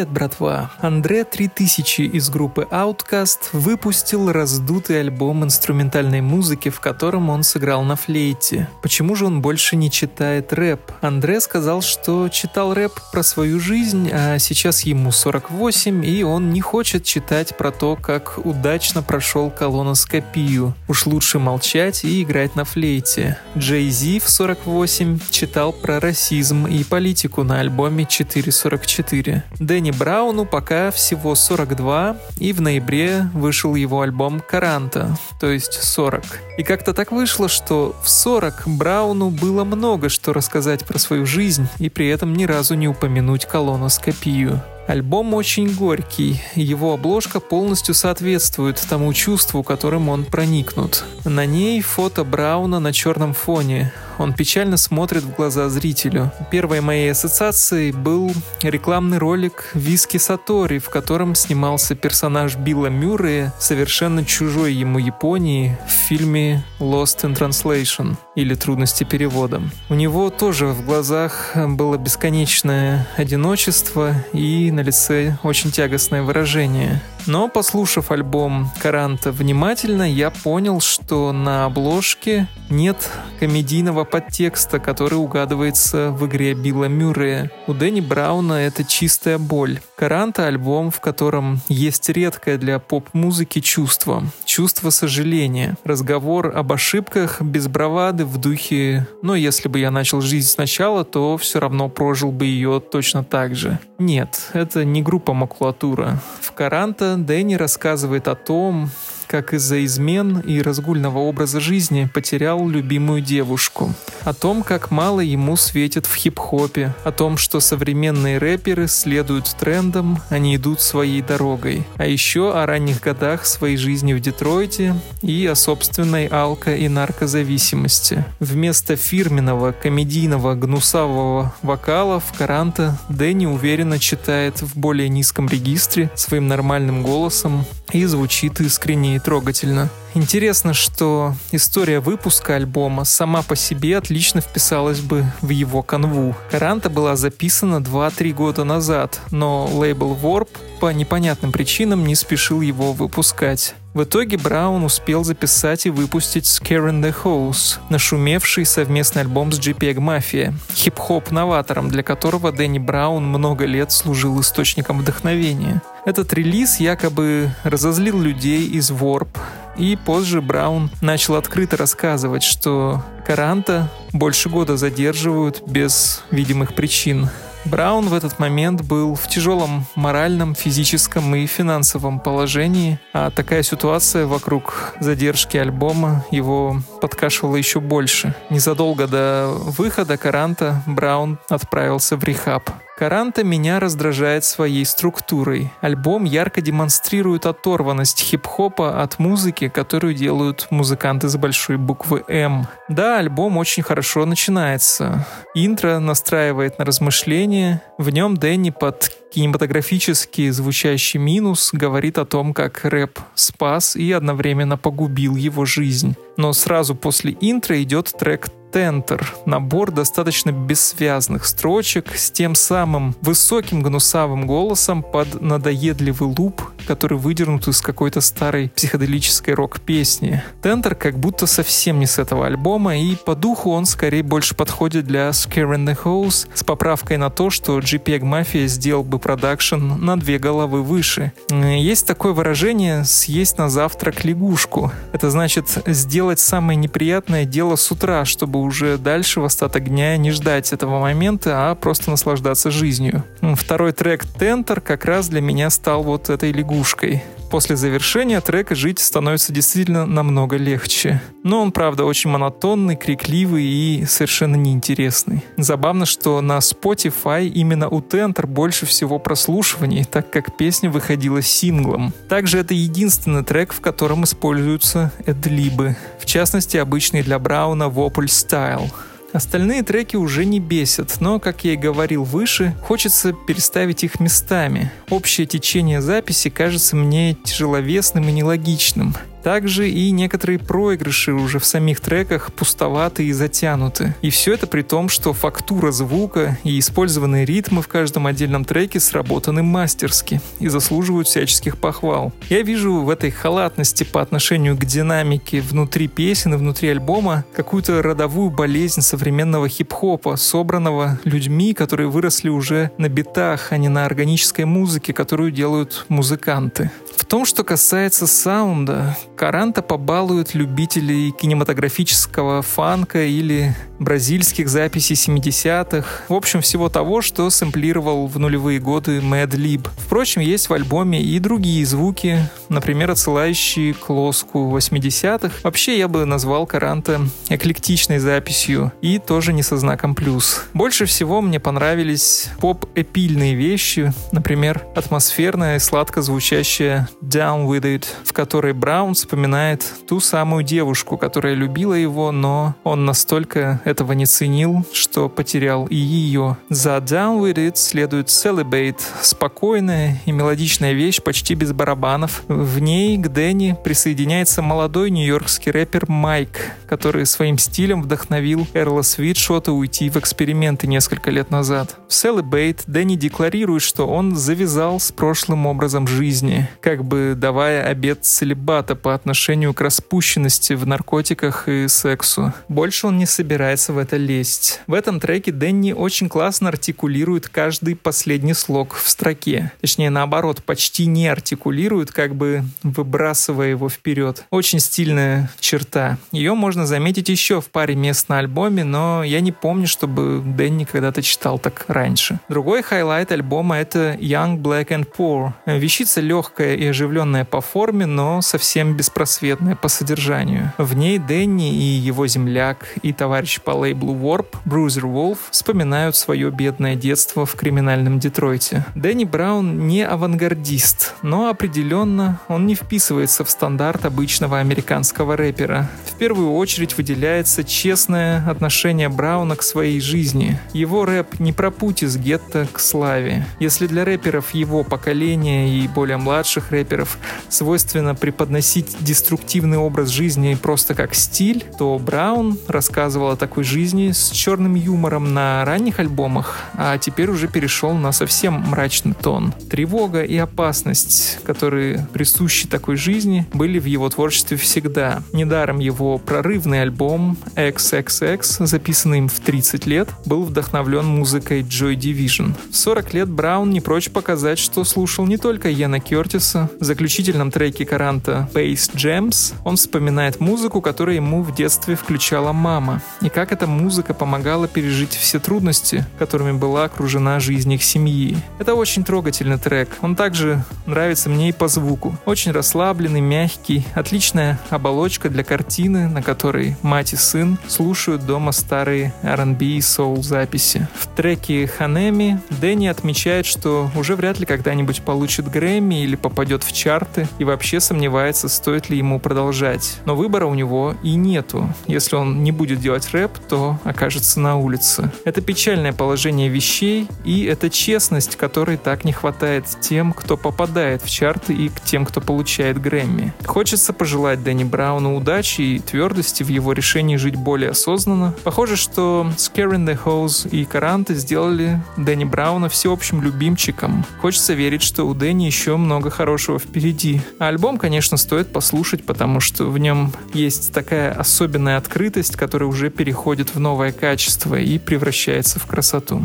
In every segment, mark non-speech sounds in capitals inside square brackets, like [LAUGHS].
Привет, братва! Андре 3000 из группы Outcast выпустил раздутый альбом инструментальной музыки, в котором он сыграл на флейте. Почему же он больше не читает рэп? Андре сказал, что читал рэп про свою жизнь, а сейчас ему 48, и он не хочет читать про то, как удачно прошел колоноскопию. Уж лучше молчать и играть на флейте. Джей Зи в 48 читал про расизм и политику на альбоме 444. Дэнни Брауну пока всего 42, и в ноябре вышел его альбом «Каранта», то есть 40. И как-то так вышло, что в 40 Брауну было много что рассказать про свою жизнь и при этом ни разу не упомянуть колоноскопию. Альбом очень горький, его обложка полностью соответствует тому чувству, которым он проникнут. На ней фото Брауна на черном фоне. Он печально смотрит в глаза зрителю. Первой моей ассоциацией был рекламный ролик «Виски Сатори», в котором снимался персонаж Билла Мюррея, совершенно чужой ему Японии, в фильме «Lost in Translation» или «Трудности перевода». У него тоже в глазах было бесконечное одиночество и на лице очень тягостное выражение. Но послушав альбом Каранта внимательно, я понял, что на обложке нет комедийного подтекста, который угадывается в игре Билла Мюррея. У Дэнни Брауна это чистая боль. Каранта — альбом, в котором есть редкое для поп-музыки чувство. Чувство сожаления. Разговор об ошибках без бравады в духе «но если бы я начал жизнь сначала, то все равно прожил бы ее точно так же». Нет, это не группа макулатура. В Каранта Дэнни рассказывает о том, как из-за измен и разгульного образа жизни потерял любимую девушку. О том, как мало ему светит в хип-хопе. О том, что современные рэперы следуют трендам, они идут своей дорогой. А еще о ранних годах своей жизни в Детройте и о собственной алко- и наркозависимости. Вместо фирменного комедийного гнусавого вокала в Каранта Дэнни уверенно читает в более низком регистре своим нормальным голосом и звучит искренне и трогательно. Интересно, что история выпуска альбома сама по себе отлично вписалась бы в его канву. Каранта была записана 2-3 года назад, но лейбл Warp по непонятным причинам не спешил его выпускать. В итоге Браун успел записать и выпустить Scare in the House, нашумевший совместный альбом с JPEG Mafia, хип-хоп-новатором, для которого Дэнни Браун много лет служил источником вдохновения. Этот релиз якобы разозлил людей из Warp, и позже Браун начал открыто рассказывать, что Каранта больше года задерживают без видимых причин. Браун в этот момент был в тяжелом моральном, физическом и финансовом положении, а такая ситуация вокруг задержки альбома его подкашивала еще больше. Незадолго до выхода Каранта Браун отправился в рехаб. Каранта меня раздражает своей структурой. Альбом ярко демонстрирует оторванность хип-хопа от музыки, которую делают музыканты с большой буквы «М». Да, альбом очень хорошо начинается. Интро настраивает на размышления. В нем Дэнни под кинематографически звучащий минус говорит о том, как рэп спас и одновременно погубил его жизнь. Но сразу после интро идет трек Тентер. Набор достаточно бессвязных строчек с тем самым высоким гнусавым голосом под надоедливый луп, который выдернут из какой-то старой психоделической рок-песни. Тентер как будто совсем не с этого альбома, и по духу он скорее больше подходит для Scare in the House с поправкой на то, что JPEG Mafia сделал бы продакшн на две головы выше. Есть такое выражение «съесть на завтрак лягушку». Это значит сделать самое неприятное дело с утра, чтобы уже дальше в остаток дня не ждать этого момента, а просто наслаждаться жизнью. Второй трек «Тентер» как раз для меня стал вот этой лягушкой. После завершения трека жить становится действительно намного легче. Но он, правда, очень монотонный, крикливый и совершенно неинтересный. Забавно, что на Spotify именно у Тентер больше всего прослушиваний, так как песня выходила синглом. Также это единственный трек, в котором используются эдлибы. В частности, обычный для Брауна Vocal Style. Остальные треки уже не бесят, но, как я и говорил выше, хочется переставить их местами. Общее течение записи кажется мне тяжеловесным и нелогичным. Также и некоторые проигрыши уже в самих треках пустоваты и затянуты. И все это при том, что фактура звука и использованные ритмы в каждом отдельном треке сработаны мастерски и заслуживают всяческих похвал. Я вижу в этой халатности по отношению к динамике внутри песен и внутри альбома какую-то родовую болезнь современного хип-хопа, собранного людьми, которые выросли уже на битах, а не на органической музыке, которую делают музыканты. В том, что касается саунда, Каранта побалует любителей кинематографического фанка или бразильских записей 70-х, в общем, всего того, что сэмплировал в нулевые годы Mad Lib. Впрочем, есть в альбоме и другие звуки, например, отсылающие к лоску 80-х. Вообще, я бы назвал Каранта эклектичной записью и тоже не со знаком плюс. Больше всего мне понравились поп-эпильные вещи, например, атмосферная и сладко звучащая Down With It, в которой Браун вспоминает ту самую девушку, которая любила его, но он настолько этого не ценил, что потерял и ее. За Down With It следует Celebrate, спокойная и мелодичная вещь почти без барабанов. В ней к Дэнни присоединяется молодой нью-йоркский рэпер Майк, который своим стилем вдохновил Эрла Свитшота уйти в эксперименты несколько лет назад. В Celebrate Дэнни декларирует, что он завязал с прошлым образом жизни, как бы давая обет целебата по отношению к распущенности в наркотиках и сексу. Больше он не собирается в это лезть. В этом треке Дэнни очень классно артикулирует каждый последний слог в строке. Точнее, наоборот, почти не артикулирует, как бы выбрасывая его вперед. Очень стильная черта. Ее можно заметить еще в паре мест на альбоме, но я не помню, чтобы Дэнни когда-то читал так раньше. Другой highlight альбома — это Young Black and Poor. Вещица легкая и оживленная по форме, но совсем беспросветная по содержанию. В ней Дэнни и его земляк, и товарищ по лейблу Warp, Bruiser Wolf, вспоминают свое бедное детство в криминальном Детройте. Дэнни Браун не авангардист, но определенно он не вписывается в стандарт обычного американского рэпера. В первую очередь выделяется честное отношение Брауна к своей жизни. Его рэп не про путь из гетто к славе. Если для рэперов его поколения и более младших рэперов свойственно преподносить деструктивный образ жизни просто как стиль, то Браун рассказывал о такой жизни с черным юмором на ранних альбомах, а теперь уже перешел на совсем мрачный тон. Тревога и опасность, которые присущи такой жизни, были в его творчестве всегда. Недаром его прорывный альбом XXX, записанный им в 30 лет, был вдохновлен музыкой Joy Division. В 40 лет Браун не прочь показать, что слушал не только Йена Кертиса. В заключительном треке Каранта Bass Gems он вспоминает музыку, которую ему в детстве включала мама, и как эта музыка помогала пережить все трудности, которыми была окружена жизнь их семьи. Это очень трогательный трек. Он также нравится мне и по звуку. Очень расслабленный, мягкий, отличная оболочка для картины, на которой мать и сын слушают дома старые R&B и соул записи. В треке Ханеми Дэнни отмечает, что уже вряд ли когда-нибудь получит Грэмми или попадет в чарты и вообще сомневается, стоит ли ему продолжать. Но выбора у него и нету. Если он не будет делать рэп, то окажется на улице. Это печальное положение вещей и это честность, которой так не хватает тем, кто попадает в чарты и к тем, кто получает Грэмми. Хочется пожелать Дэнни Брауну удачи и твердости в его решении жить более осознанно. Похоже, что Scaring the Hose и Каранты сделали Дэнни Брауна всеобщим любимчиком. Хочется верить, что у Дэнни еще много хорошего впереди. А альбом, конечно, стоит послушать, потому что в нем есть такая особенная открытость, которая уже переходит в новое качество и превращается в красоту.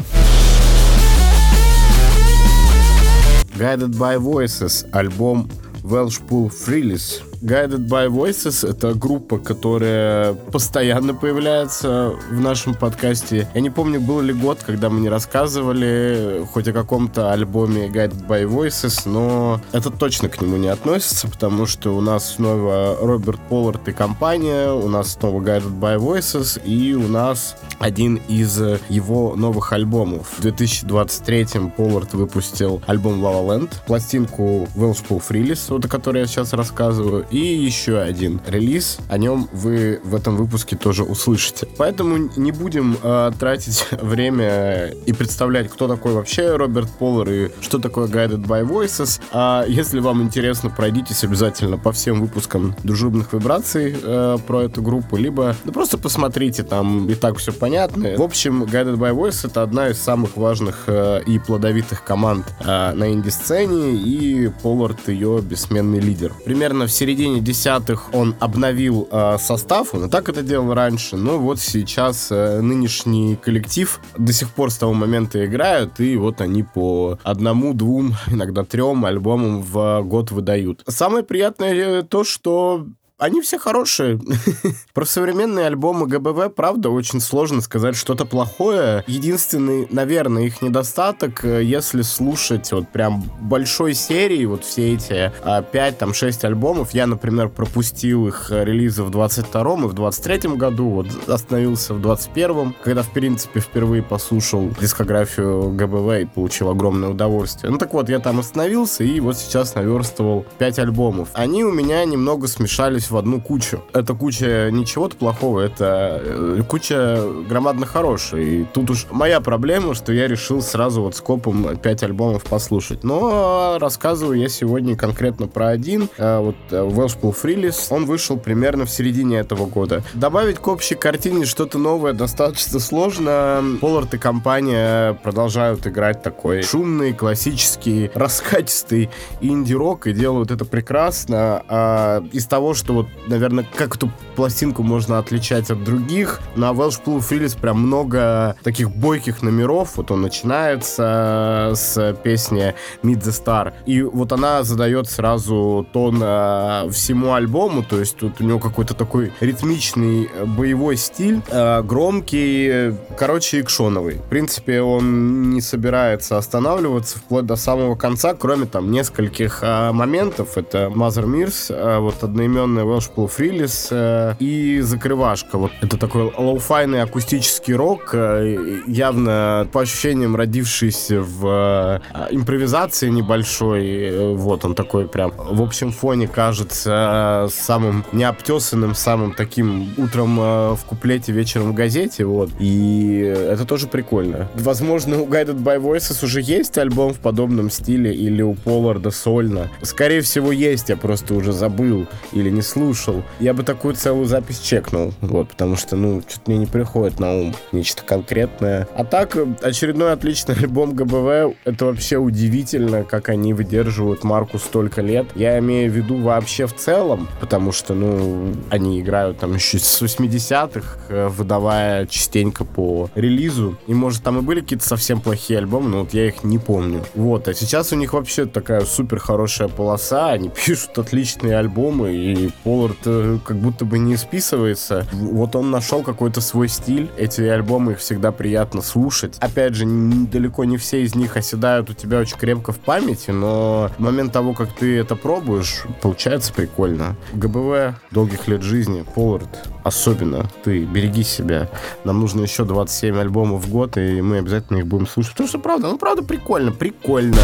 Guided by Voices, альбом Welshpool Freeless Guided by Voices — это группа, которая постоянно появляется в нашем подкасте. Я не помню, был ли год, когда мы не рассказывали хоть о каком-то альбоме Guided by Voices, но это точно к нему не относится, потому что у нас снова Роберт Поллард и компания, у нас снова Guided by Voices, и у нас один из его новых альбомов. В 2023-м Поллард выпустил альбом La La Land, пластинку Welshpool Freeless, вот о которой я сейчас рассказываю, и еще один релиз. О нем вы в этом выпуске тоже услышите. Поэтому не будем э, тратить [LAUGHS] время и представлять, кто такой вообще Роберт Поллар и что такое Guided by Voices. А если вам интересно, пройдитесь обязательно по всем выпускам дружебных вибраций э, про эту группу, либо ну, просто посмотрите, там и так все понятно. В общем, Guided by Voice это одна из самых важных э, и плодовитых команд э, на инди-сцене, и Поллард ее бессменный лидер. Примерно в середине десятых он обновил э, состав, он и так это делал раньше, но вот сейчас э, нынешний коллектив до сих пор с того момента играют, и вот они по одному, двум, [LAUGHS] иногда трем альбомам в год выдают. Самое приятное то, что они все хорошие. [LAUGHS] Про современные альбомы ГБВ, правда, очень сложно сказать что-то плохое. Единственный, наверное, их недостаток, э, если слушать вот прям большой серии, вот все эти 5, там, 6 альбомов, я, например, пропустил их релизы в 22-м и в 23-м году, вот остановился в 21-м, когда, в принципе, впервые послушал дискографию ГБВ и получил огромное удовольствие. Ну так вот, я там остановился и вот сейчас наверстывал 5 альбомов. Они у меня немного смешались в одну кучу. Это куча ничего-то плохого, это э, куча громадно хорошая. И тут уж моя проблема, что я решил сразу вот скопом 5 альбомов послушать. Но рассказываю я сегодня конкретно про один. Э, вот э, Welshpool Freeless, он вышел примерно в середине этого года. Добавить к общей картине что-то новое достаточно сложно. Поллард и компания продолжают играть такой шумный, классический, [LAUGHS] раскатистый инди-рок и делают это прекрасно. А из того, что вот, наверное, как эту пластинку можно отличать от других. На Welsh Blue Freeless прям много таких бойких номеров. Вот он начинается с песни Meet the Star. И вот она задает сразу тон э, всему альбому. То есть тут у него какой-то такой ритмичный боевой стиль. Э, громкий, короче, экшоновый. В принципе, он не собирается останавливаться вплоть до самого конца, кроме там нескольких э, моментов. Это Mother Mears, э, вот одноименная Welsh Blue Freeless э, и закрывашка. Вот это такой lo-fi ный акустический рок, э, явно по ощущениям родившийся в э, импровизации небольшой. Э, вот он такой прям в общем фоне кажется самым необтесанным, самым таким утром в куплете, вечером в газете. Вот. И это тоже прикольно. Возможно, у Guided by Voices уже есть альбом в подобном стиле или у Полларда сольно. Скорее всего, есть, я просто уже забыл или не слушал, я бы такую целую запись чекнул. Вот, потому что, ну, что-то мне не приходит на ум нечто конкретное. А так, очередной отличный [LAUGHS] альбом ГБВ. Это вообще удивительно, как они выдерживают марку столько лет. Я имею в виду вообще в целом, потому что, ну, они играют там еще с 80-х, э, выдавая частенько по релизу. И, может, там и были какие-то совсем плохие альбомы, но вот я их не помню. Вот, а сейчас у них вообще такая супер хорошая полоса. Они [LAUGHS] пишут отличные альбомы, и Поллард э, как будто бы не списывается. Вот он нашел какой-то свой стиль. Эти альбомы их всегда приятно слушать. Опять же, далеко не все из них оседают у тебя очень крепко в памяти, но в момент того, как ты это пробуешь, получается прикольно. ГБВ, долгих лет жизни, Поллард, особенно ты береги себя. Нам нужно еще 27 альбомов в год, и мы обязательно их будем слушать. Потому что правда, ну правда прикольно, прикольно.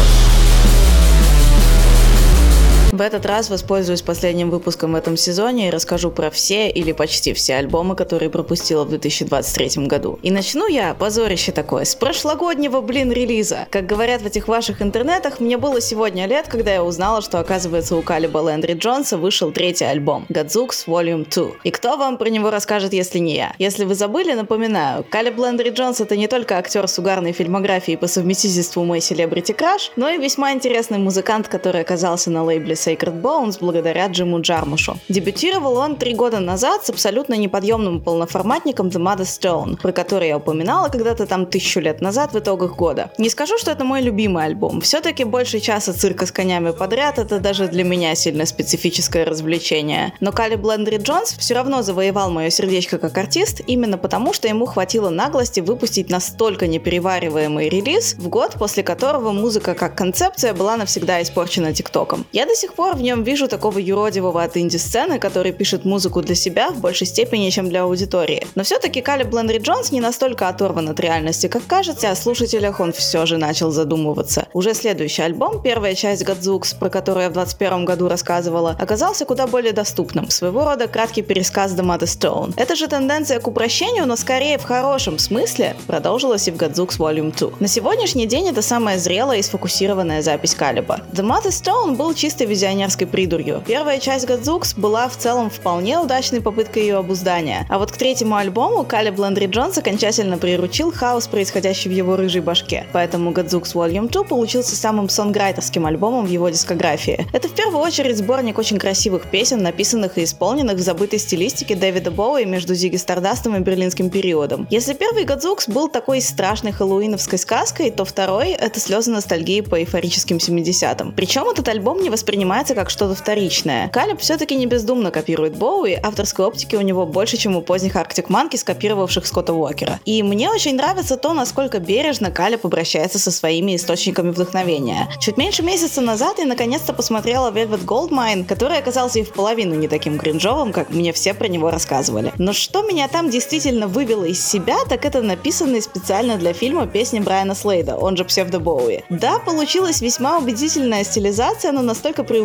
В этот раз воспользуюсь последним выпуском в этом сезоне и расскажу про все или почти все альбомы, которые пропустила в 2023 году. И начну я, позорище такое, с прошлогоднего, блин, релиза. Как говорят в этих ваших интернетах, мне было сегодня лет, когда я узнала, что оказывается у Калиба Лэндри Джонса вышел третий альбом Godzooks Volume 2. И кто вам про него расскажет, если не я? Если вы забыли, напоминаю, Калиб Лэндри Джонс это не только актер с угарной фильмографией по совместительству мой селебрити краш, но и весьма интересный музыкант, который оказался на лейбле Sacred Bones благодаря Джиму Джармушу. Дебютировал он три года назад с абсолютно неподъемным полноформатником The Mother Stone, про который я упоминала когда-то там тысячу лет назад в итогах года. Не скажу, что это мой любимый альбом. Все-таки больше часа цирка с конями подряд это даже для меня сильно специфическое развлечение. Но Кали Блендри Джонс все равно завоевал мое сердечко как артист именно потому, что ему хватило наглости выпустить настолько неперевариваемый релиз в год, после которого музыка как концепция была навсегда испорчена ТикТоком. Я до сих сих пор в нем вижу такого юродивого от инди-сцены, который пишет музыку для себя в большей степени, чем для аудитории. Но все-таки Калиб Лендри Джонс не настолько оторван от реальности, как кажется, о слушателях он все же начал задумываться. Уже следующий альбом, первая часть Гадзукс, про которую я в 21 году рассказывала, оказался куда более доступным. Своего рода краткий пересказ The Mother Stone. Это же тенденция к упрощению, но скорее в хорошем смысле, продолжилась и в Гадзукс Volume 2. На сегодняшний день это самая зрелая и сфокусированная запись Калиба. The Mother Stone был чистой визионерской придурью. Первая часть Гадзукс была в целом вполне удачной попыткой ее обуздания. А вот к третьему альбому Калиб Лендри Джонс окончательно приручил хаос, происходящий в его рыжей башке. Поэтому Гадзукс Volume 2 получился самым сонграйтерским альбомом в его дискографии. Это в первую очередь сборник очень красивых песен, написанных и исполненных в забытой стилистике Дэвида Боуи между Зиги Стардастом и Берлинским периодом. Если первый Гадзукс был такой страшной хэллоуиновской сказкой, то второй — это слезы ностальгии по эйфорическим 70-м. Причем этот альбом не воспринимается как что-то вторичное. Калеб все-таки не бездумно копирует Боуи, авторской оптики у него больше, чем у поздних Arctic Monkeys, скопировавших Скотта Уокера. И мне очень нравится то, насколько бережно Калеб обращается со своими источниками вдохновения. Чуть меньше месяца назад я наконец-то посмотрела Velvet Goldmine, который оказался и в половину не таким кринжовым, как мне все про него рассказывали. Но что меня там действительно вывело из себя, так это написанные специально для фильма песни Брайана Слейда, он же Псевдо Боуи. Да, получилась весьма убедительная стилизация, но настолько преувеличенная,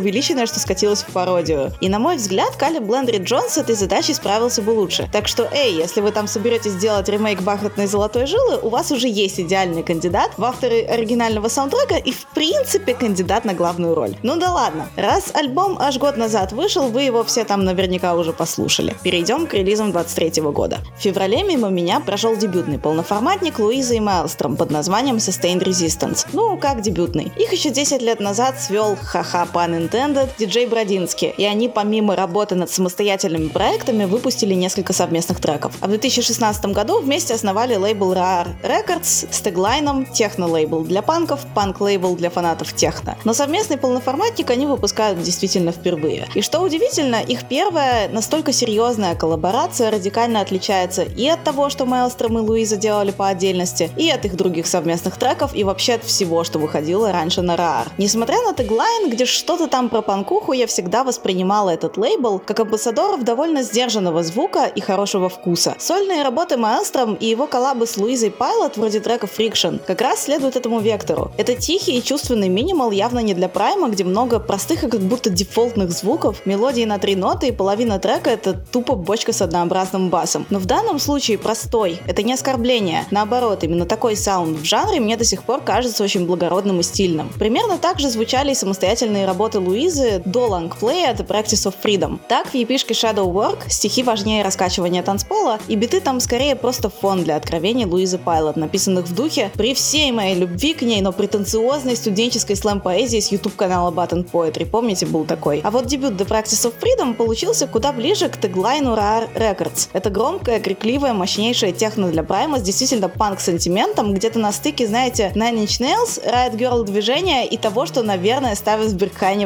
что скатилась в пародию. И на мой взгляд, Калиб Блендри Джонс с этой задачей справился бы лучше. Так что, эй, если вы там соберетесь сделать ремейк «Бархатной золотой жилы», у вас уже есть идеальный кандидат в авторы оригинального саундтрека и, в принципе, кандидат на главную роль. Ну да ладно. Раз альбом аж год назад вышел, вы его все там наверняка уже послушали. Перейдем к релизам 23 года. В феврале мимо меня прошел дебютный полноформатник Луиза и Майлстром под названием Sustained Resistance. Ну, как дебютный. Их еще 10 лет назад свел, ха-ха, pun intended, диджей Бродинский, и они помимо работы над самостоятельными проектами выпустили несколько совместных треков. А в 2016 году вместе основали лейбл Rar Records с теглайном техно-лейбл для панков, панк-лейбл для фанатов техно. Но совместный полноформатник они выпускают действительно впервые. И что удивительно, их первая настолько серьезная коллаборация радикально отличается и от того, что Майлстром и Луиза делали по отдельности, и от их других совместных треков, и вообще от всего, что выходило раньше на Rar. Несмотря на теглайн, где что-то там про панкуху, я всегда воспринимала этот лейбл как амбассадоров довольно сдержанного звука и хорошего вкуса. Сольные работы Маэлстром и его коллабы с Луизой Пайлот, вроде трека Friction, как раз следуют этому вектору. Это тихий и чувственный минимал явно не для прайма, где много простых и как будто дефолтных звуков, мелодии на три ноты и половина трека это тупо бочка с однообразным басом. Но в данном случае простой. Это не оскорбление. Наоборот, именно такой саунд в жанре мне до сих пор кажется очень благородным и стильным. Примерно так же звучали и самостоятельные работы Луизы до лонгплея The Practice of Freedom. Так в епишке Shadow Work стихи важнее раскачивания танцпола, и биты там скорее просто фон для откровений Луизы Пайлот, написанных в духе при всей моей любви к ней, но претенциозной студенческой слэм-поэзии с YouTube-канала Button Poetry. Помните, был такой? А вот дебют The Practice of Freedom получился куда ближе к теглайну Rare Records. Это громкая, крикливая, мощнейшая техно для прайма с действительно панк-сентиментом, где-то на стыке, знаете, Nine Inch Nails, Riot Girl движения и того, что, наверное, ставят в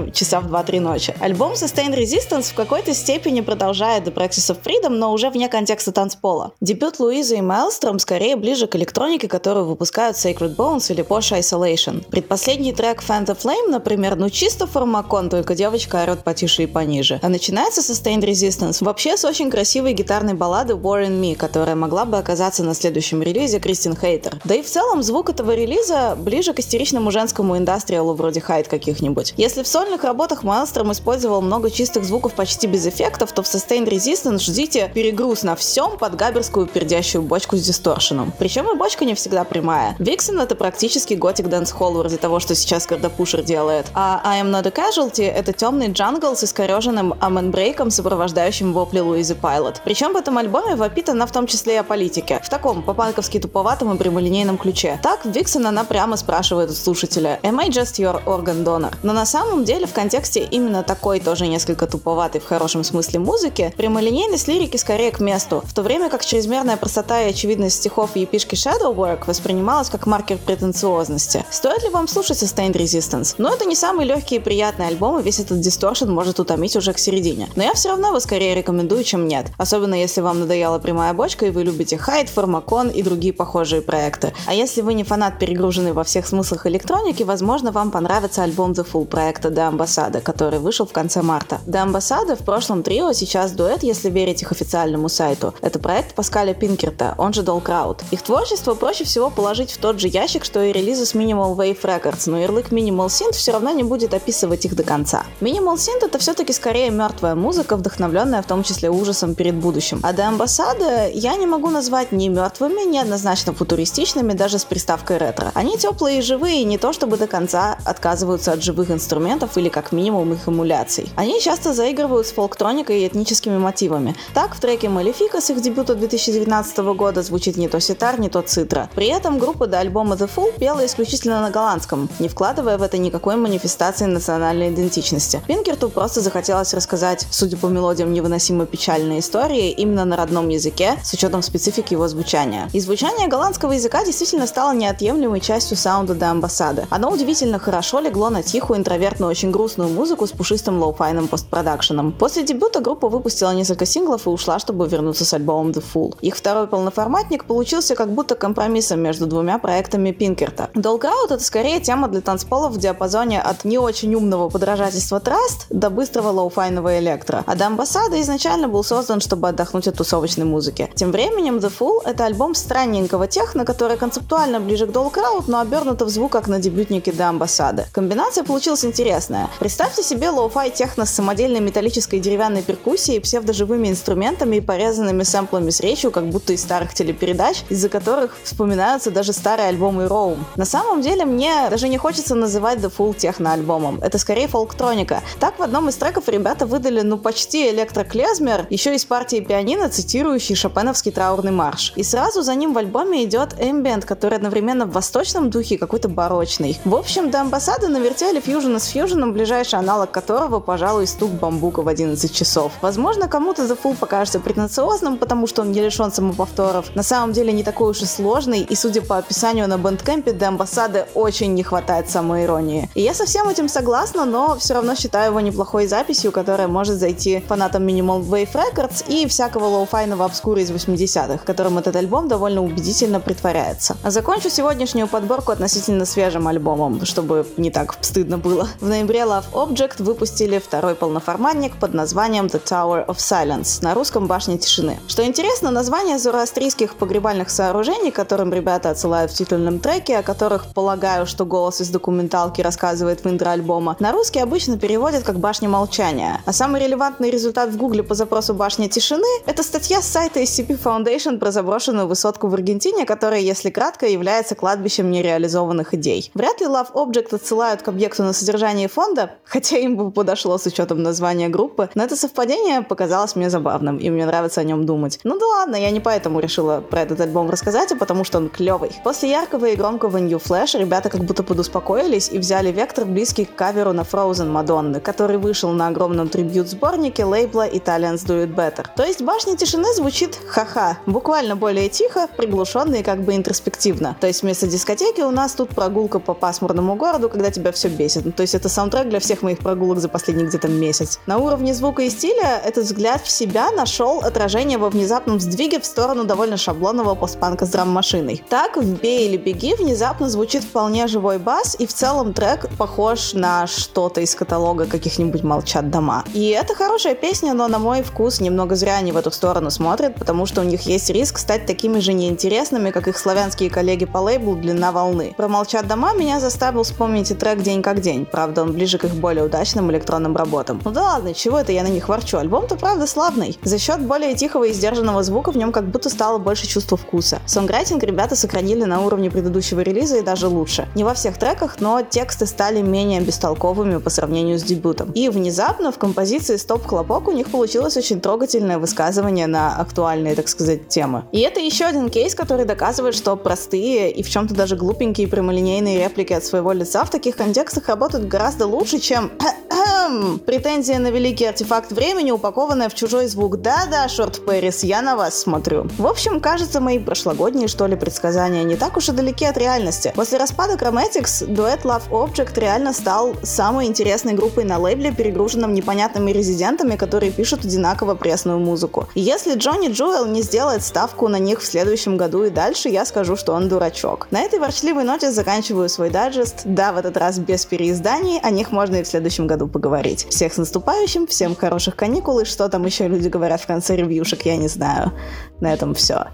Бергхайне часа в 2-3 ночи. Альбом Sustain Resistance в какой-то степени продолжает The Practice of Freedom, но уже вне контекста танцпола. Дебют Луизы и Майлстром скорее ближе к электронике, которую выпускают Sacred Bones или Porsche Isolation. Предпоследний трек Phantom Flame, например, ну чисто формакон, только девочка орет потише и пониже. А начинается Sustained Resistance вообще с очень красивой гитарной баллады War in Me, которая могла бы оказаться на следующем релизе Кристин Хейтер. Да и в целом звук этого релиза ближе к истеричному женскому индастриалу вроде Хайд каких-нибудь. Если в сольных работах Майлстром использовал много чистых звуков почти без эффектов, то в Sustained Resistance ждите перегруз на всем под габерскую пердящую бочку с дисторшеном. Причем и бочка не всегда прямая. Виксен это практически gothic dancehall вроде того, что сейчас Cardopusher делает. А I Am Not a Casualty это темный jungle с искореженным amen break ом, сопровождающим вопли Луизы Пайлот. Причем в этом альбоме вопит она в том числе и о политике. В таком по-панковски туповатом и прямолинейном ключе. Так, в Vixen она прямо спрашивает у слушателя «Am I just your organ donor?» Но на самом деле в контексте именно такой тоже несколько туповатый в хорошем смысле музыки, прямолинейность лирики скорее к месту, в то время как чрезмерная простота и очевидность стихов и EP шки Shadowwork воспринималась как маркер претенциозности. Стоит ли вам слушать Sustained Resistance? Но это не самый легкий и приятный альбом, и весь этот distortion может утомить уже к середине. Но я все равно его скорее рекомендую, чем нет. Особенно если вам надоела прямая бочка и вы любите Хайд, Формакон и другие похожие проекты. А если вы не фанат перегруженный во всех смыслах электроники, возможно, вам понравится альбом The Full проекта The Амбассада, который вышел в конце марта. The Амбассада в прошлом трио, сейчас дуэт, если верить их официальному сайту. Это проект Паскаля Пинкерта, он же Долкрауд. Их творчество проще всего положить в тот же ящик, что и релизы с Minimal Wave Records, но ярлык Minimal Synth все равно не будет описывать их до конца. Minimal Synth это все-таки скорее мертвая музыка, вдохновленная в том числе ужасом перед будущим. А The Амбассада я не могу назвать ни мертвыми, ни однозначно футуристичными, даже с приставкой ретро. Они теплые и живые, не то чтобы до конца отказываются от живых инструментов или как минимум их эмуляций. Они часто заигрывают с фолктроникой и этническими мотивами. Так, в треке Malefica с их дебюта 2019 года звучит не то ситар, не то цитра. При этом группа до альбома The Fool пела исключительно на голландском, не вкладывая в это никакой манифестации национальной идентичности. Пинкерту просто захотелось рассказать, судя по мелодиям невыносимо печальные истории, именно на родном языке, с учетом специфики его звучания. И звучание голландского языка действительно стало неотъемлемой частью саунда De Ambassade. Оно удивительно хорошо легло на тихую, интровертную, очень грустную музыку с пушистым лоу-файным постпродакшеном. После дебюта группа выпустила несколько синглов и ушла, чтобы вернуться с альбомом The Fool. Их второй полноформатник получился как будто компромиссом между двумя проектами Пинкерта. Dollkraut это скорее тема для танцполов в диапазоне от не очень умного подражательства Trust до быстрого лоу-файного электро. А De Ambassade изначально был создан, чтобы отдохнуть от тусовочной музыки. Тем временем The Fool — это альбом странненького техно, который концептуально ближе к Dollkraut но обернуто в звук, как на дебютнике De Ambassade. Комбинация получилась интересная. Представьте себе лоу-фай техно с самодельной металлической деревянной перкуссией, псевдоживыми инструментами и порезанными сэмплами с речью, как будто из старых телепередач, из-за которых вспоминаются даже старые альбомы Rome. На самом деле мне даже не хочется называть The Fool техно-альбомом. Это скорее фолктроника. Так в одном из треков ребята выдали ну почти электроклезмер, еще из партии пианино, цитирующий шопеновский траурный марш. И сразу за ним в альбоме идет эмбиент, который одновременно в восточном духе какой-то барочный. В общем, De Ambassade навертели фьюжена с фьюженом, ближайший аналог которого, пожалуй, стук бамбука в 11 часов. Возможно, кому-то The Fool покажется претенциозным, потому что он не лишен самоповторов. На самом деле не такой уж и сложный, и судя по описанию на бэндкэмпе, De Ambassade очень не хватает самоиронии. И я со всем этим согласна, но все равно считаю его неплохой записью, которая может зайти фанатам Minimal Wave Records и всякого лоу-файного обскура из 80-х, которым этот альбом довольно убедительно притворяется. А закончу сегодняшнюю подборку относительно свежим альбомом, чтобы не так стыдно было. В ноябре Love Object выпустили второй полноформатник под названием The Tower of Silence, на русском «Башня тишины». Что интересно, название зороастрийских погребальных сооружений, которым ребята отсылают в титульном треке, о которых, полагаю, что голос из документалки рассказывает в интро альбома, на русский обычно переводят как «Башня молчания». А самый релевантный результат в гугле по запросу «Башня тишины» — это статья с сайта SCP Foundation про заброшенную высотку в Аргентине, которая, если кратко, является кладбищем нереализованных идей. Вряд ли Love Object отсылают к объекту на содержание фонда, [LAUGHS] хотя им бы подошло с учетом названия группы, но это совпадение показалось мне забавным, и мне нравится о нем думать. Ну да ладно, я не поэтому решила про этот альбом рассказать, а потому что он клевый. После яркого и громкого New Flash ребята как будто подуспокоились и взяли вектор близкий к каверу на Frozen Мадонны, который вышел на огромном трибют-сборнике лейбла Italians Do It Better. То есть башня тишины звучит ха-ха, буквально более тихо, приглушенно и как бы интроспективно. То есть вместо дискотеки у нас тут прогулка по пасмурному городу, когда тебя все бесит. Ну, то есть это саундтрек для всех моих прогулок за последний где-то месяц. На уровне звука и стиля этот взгляд в себя нашел отражение во внезапном сдвиге в сторону довольно шаблонного постпанка с драм-машиной. Так, в «Бей или беги» внезапно звучит вполне живой бас, и в целом трек похож на что-то из каталога каких-нибудь «Молчат дома». И это хорошая песня, но на мой вкус немного зря они в эту сторону смотрят, потому что у них есть риск стать такими же неинтересными, как их славянские коллеги по лейблу «Длина волны». Про «Молчат дома» меня заставил вспомнить и трек «День как день». Правда, он ближе к их более удачным электронным работам. Ну да ладно, чего это я на них ворчу? Альбом-то правда славный. За счет более тихого и сдержанного звука в нем как будто стало больше чувства вкуса. Сонграйтинг ребята сохранили на уровне предыдущего релиза и даже лучше. Не во всех треках, но тексты стали менее бестолковыми по сравнению с дебютом. И внезапно в композиции «Стоп хлопок» у них получилось очень трогательное высказывание на актуальные, так сказать, темы. И это еще один кейс, который доказывает, что простые и в чем-то даже глупенькие прямолинейные реплики от своего лица в таких контекстах работают гораздо лучше, чем [CLEARS THROAT] претензия на великий артефакт времени, упакованная в чужой звук. Да-да, Шорт Пэрис, я на вас смотрю. В общем, кажется, мои прошлогодние, что ли, предсказания не так уж и далеки от реальности. После распада Chromatics, дуэт Love Object реально стал самой интересной группой на лейбле, перегруженным непонятными резидентами, которые пишут одинаково пресную музыку. Если Джонни Джуэл не сделает ставку на них в следующем году и дальше, я скажу, что он дурачок. На этой ворчливой ноте заканчиваю свой дайджест. Да, в этот раз без переизданий, а них можно и в следующем году поговорить. Всех с наступающим, всем хороших каникул, и что там еще люди говорят в конце ревьюшек, я не знаю. На этом все.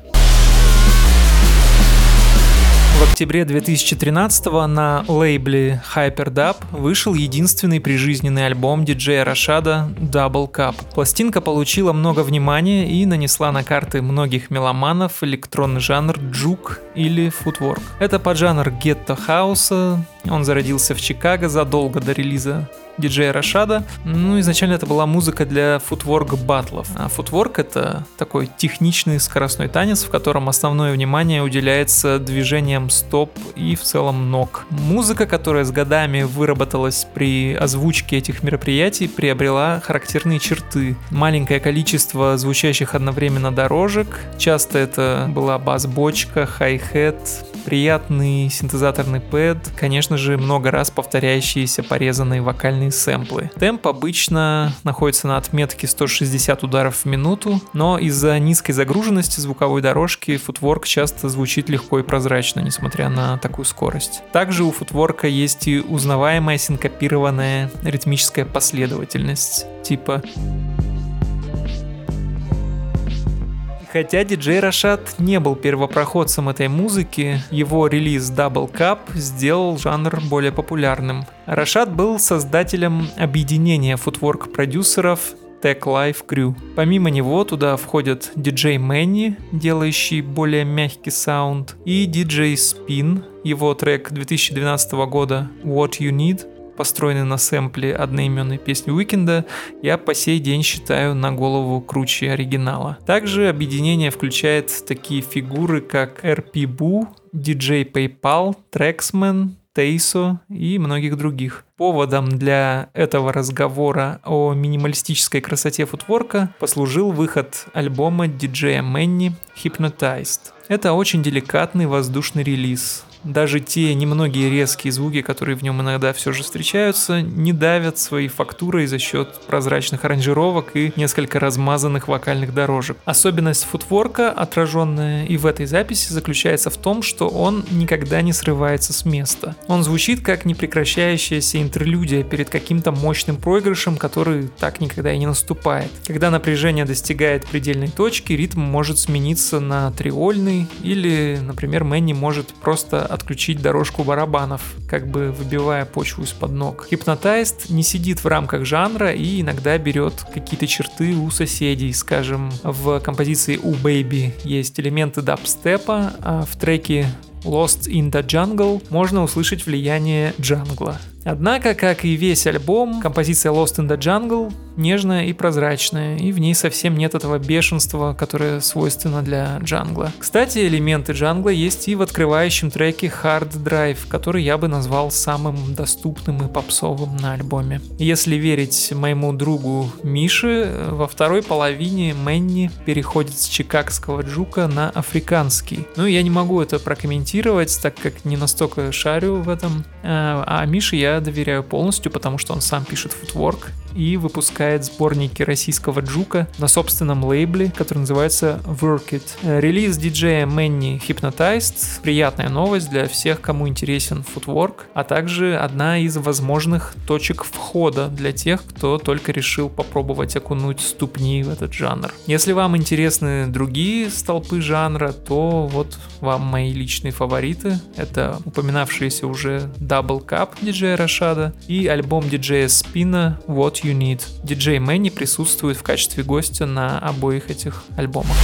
В октябре 2013 на лейбле Hyperdub вышел единственный прижизненный альбом диджея Рашада Double Cup. Пластинка получила много внимания и нанесла на карты многих меломанов электронный жанр джук или футворк. Это поджанр гетто-хауса, он зародился в Чикаго задолго до релиза диджея Рашада. Ну, изначально это была музыка для футворк батлов. А футворк — это такой техничный скоростной танец, в котором основное внимание уделяется движениям стоп и в целом ног. Музыка, которая с годами выработалась при озвучке этих мероприятий, приобрела характерные черты. Маленькое количество звучащих одновременно дорожек, часто это была бас-бочка, хай-хет, приятный синтезаторный пэд, конечно же, много раз повторяющиеся порезанные вокальные разные сэмплы. Темп обычно находится на отметке 160 ударов в минуту, но из-за низкой загруженности звуковой дорожки футворк часто звучит легко и прозрачно, несмотря на такую скорость. Также у футворка есть и узнаваемая синкопированная ритмическая последовательность, типа Хотя диджей Rashad не был первопроходцем этой музыки, его релиз Double Cup сделал жанр более популярным. Rashad был создателем объединения футворк-продюсеров Teklife Crew. Помимо него туда входят диджей Manny, делающий более мягкий саунд, и диджей Spinn, его трек 2012 года What You Need, построенный на сэмпле одноименной песни The Weeknd, я по сей день считаю на голову круче оригинала. Также объединение включает такие фигуры, как RP Boo, DJ PayPal, Traxman, Тейсо и многих других. Поводом для этого разговора о минималистической красоте футворка послужил выход альбома диджея Мэнни Hypnotized. Это очень деликатный воздушный релиз, даже те немногие резкие звуки, которые в нем иногда все же встречаются, не давят своей фактурой за счет прозрачных аранжировок и несколько размазанных вокальных дорожек. Особенность футворка, отраженная и в этой записи, заключается в том, что он никогда не срывается с места. Он звучит как непрекращающаяся интерлюдия перед каким-то мощным проигрышем, который так никогда и не наступает. Когда напряжение достигает предельной точки, ритм может смениться на триольный или, например, Мэнни может просто отключить дорожку барабанов, как бы выбивая почву из-под ног. Hypnotized не сидит в рамках жанра и иногда берет какие-то черты у соседей. Скажем, в композиции у Baby есть элементы дабстепа, а в треке Lost in the Jungle можно услышать влияние джангла. Однако, как и весь альбом, композиция Lost in the Jungle нежная и прозрачная, и в ней совсем нет этого бешенства, которое свойственно для джангла. Кстати, элементы джангла есть и в открывающем треке Hard Drive, который я бы назвал самым доступным и попсовым на альбоме. Если верить моему другу Мише, во второй половине Мэнни переходит с чикагского джука на африканский. Ну, я не могу это прокомментировать, так как не настолько шарю в этом. А, а Мише я доверяю полностью, потому что он сам пишет футворк и выпускает сборники российского джука на собственном лейбле, который называется Work It. Э, релиз диджея Мэнни Hypnotized. Приятная новость для всех, кому интересен футворк, а также одна из возможных точек входа для тех, кто только решил попробовать окунуть ступни в этот жанр. Если вам интересны другие столпы жанра, то вот вам мои личные фавориты. Это упоминавшиеся уже Double Cup диджея Рашада и альбом диджея Спина What You Need. Диджей Мэнни присутствует в качестве гостя на обоих этих альбомах.